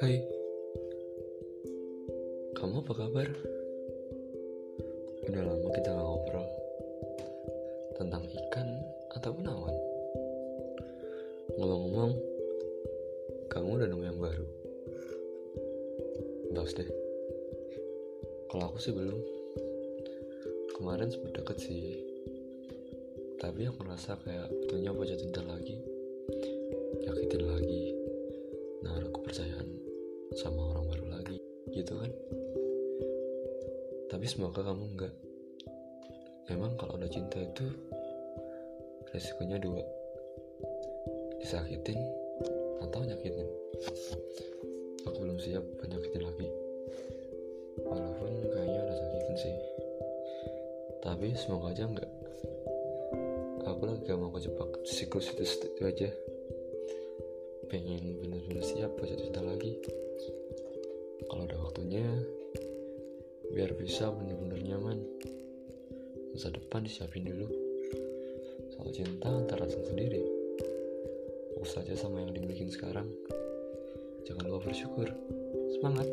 Hai. Kamu apa kabar? Udah lama kita gak ngobrol. Tentang ikan ataupun awan Ngomong-ngomong Kamu udah nemu yang baru? Bagus deh. Kalau aku sih belum. Kemarin sempat deket sih. Tapi aku merasa kayak Betulnya mau jatuh lagi. Nyakitin lagi. Nah, aku kepercayaan sama orang baru lagi Gitu kan? Tapi semoga kamu enggak. Emang kalau udah cinta itu resikonya dua. Disakitin atau nyakitin? Aku belum siap buat nyakitin lagi. Walaupun kayaknya udah sakitin sih. Tapi semoga aja enggak. Aku lagi gak mau kejebak siklus itu aja pengen bener-bener siap buat cinta lagi. Kalau ada waktunya biar bisa bener-bener nyaman. Masa depan disiapin dulu. Soal cinta antara sang sendiri. Fokus saja sama yang dimiliki sekarang. Jangan lupa bersyukur. Semangat